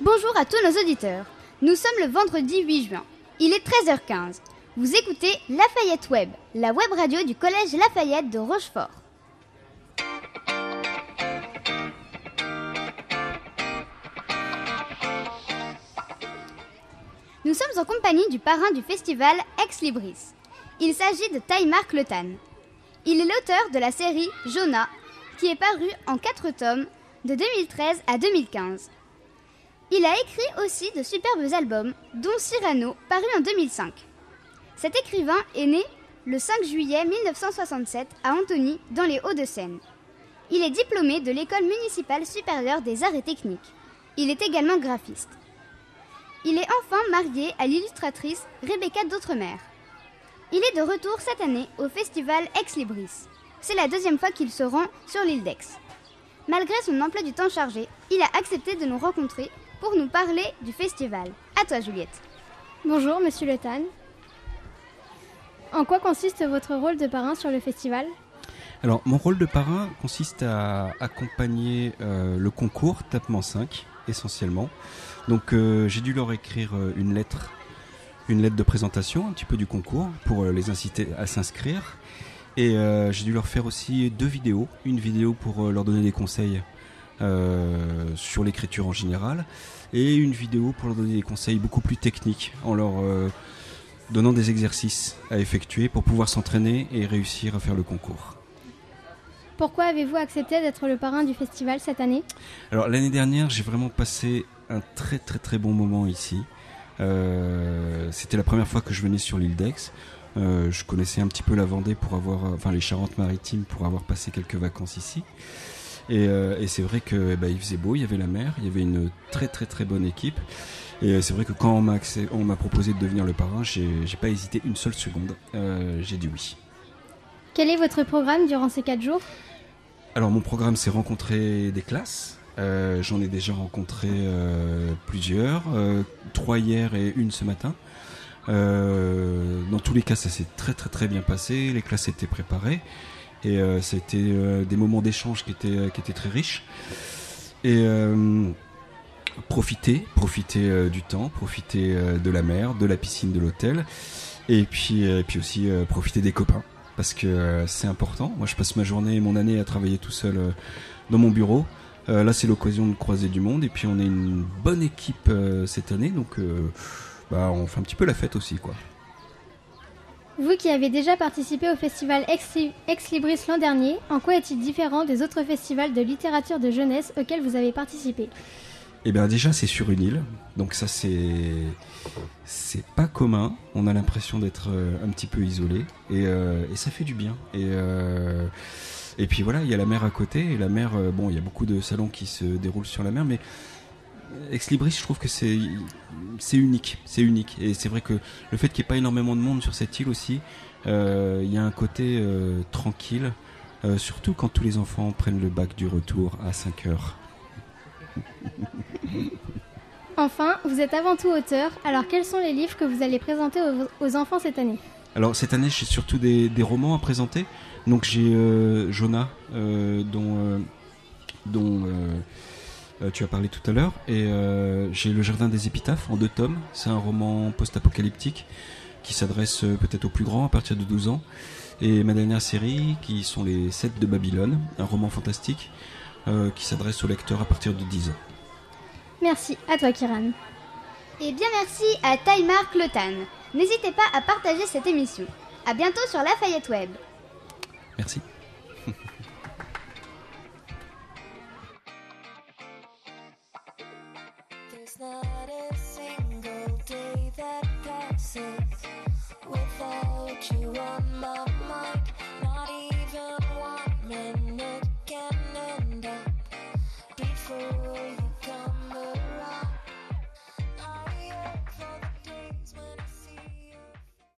Bonjour à tous nos auditeurs. Nous sommes le vendredi 8 juin. Il est 13h15. Vous écoutez Lafayette Web, la web radio du collège Lafayette de Rochefort. Nous sommes en compagnie du parrain du festival Ex Libris. Il s'agit de Taïmar Clotan. Il est l'auteur de la série Jonah, qui est parue en quatre tomes de 2013 à 2015. Il a écrit aussi de superbes albums, dont Cyrano, paru en 2005. Cet écrivain est né le 5 juillet 1967 à Antony, dans les Hauts-de-Seine. Il est diplômé de l'École municipale supérieure des arts et techniques. Il est également graphiste. Il est enfin marié à l'illustratrice Rebecca D'Outremer. Il est de retour cette année au festival Ex Libris. C'est la deuxième fois qu'il se rend sur l'île d'Aix. Malgré son emploi du temps chargé, il a accepté de nous rencontrer pour nous parler du festival. À toi, Juliette. Bonjour, monsieur Le Tan. En quoi consiste votre rôle de parrain sur le festival? Alors, mon rôle de parrain consiste à accompagner euh, le concours Tapement 5, essentiellement. Donc, euh, j'ai dû leur écrire euh, une lettre, une lettre de présentation, un petit peu du concours, pour les inciter à s'inscrire. Et j'ai dû leur faire aussi deux vidéos. Une vidéo pour leur donner des conseils sur l'écriture en général, et une vidéo pour leur donner des conseils beaucoup plus techniques, en leur donnant des exercices à effectuer pour pouvoir s'entraîner et réussir à faire le concours. Pourquoi avez-vous accepté d'être le parrain du festival cette année? Alors l'année dernière, j'ai vraiment passé un très très très bon moment ici. Euh, C'était la première fois que je venais sur l'île d'Aix. Euh, je connaissais un petit peu la Vendée pour avoir, enfin les Charentes-Maritimes pour avoir passé quelques vacances ici. Et, euh, et c'est vrai que bah, il faisait beau, il y avait la mer, il y avait une très très très bonne équipe. Et c'est vrai que quand on m'a proposé de devenir le parrain, j'ai pas hésité une seule seconde. Euh, j'ai dit oui. Quel est votre programme durant ces quatre jours? Alors mon programme c'est rencontrer des classes. Euh, J'en ai déjà rencontré euh, plusieurs, euh, trois hier et une ce matin. Dans tous les cas, ça s'est très très très bien passé. Les classes étaient préparées et ça a été des moments d'échange qui étaient qui étaient très riches. Et profiter, profiter du temps, profiter de la mer, de la piscine, de l'hôtel, et puis aussi profiter des copains parce que euh, c'est important. Moi, je passe ma journée et mon année à travailler tout seul euh, dans mon bureau. Euh, là, c'est l'occasion de croiser du monde. Et puis, on est une bonne équipe cette année, donc bah, on fait un petit peu la fête aussi, quoi. Vous qui avez déjà participé au festival Ex Libris l'an dernier, en quoi est-il différent des autres festivals de littérature de jeunesse auxquels vous avez participé? Eh bien, déjà, c'est sur une île, donc ça, c'est c'est pas commun. On a l'impression d'être euh, un petit peu isolé, et, euh, et ça fait du bien. Et euh, et puis voilà, il y a la mer à côté, et la mer, bon, il y a beaucoup de salons qui se déroulent sur la mer, mais Ex Libris, je trouve que c'est unique, c'est unique. Et c'est vrai que le fait qu'il n'y ait pas énormément de monde sur cette île aussi, il y a un côté tranquille, surtout quand tous les enfants prennent le bac du retour à 5 heures. Enfin, vous êtes avant tout auteur, alors quels sont les livres que vous allez présenter aux, enfants cette année? Alors cette année, j'ai surtout des, romans à présenter. Donc j'ai euh, Jonah, euh, dont, euh, dont tu as parlé tout à l'heure, et j'ai Le Jardin des Épitaphes en deux tomes. C'est un roman post-apocalyptique qui s'adresse peut-être aux plus grands à partir de 12 ans. Et ma dernière série, qui sont les Sept de Babylone, un roman fantastique euh, qui s'adresse aux lecteurs à partir de 10 ans. Merci, à toi Kiran. Et bien merci à Taïmar Clotan. N'hésitez pas à partager cette émission. À bientôt sur Lafayette Web. Merci. Without you on my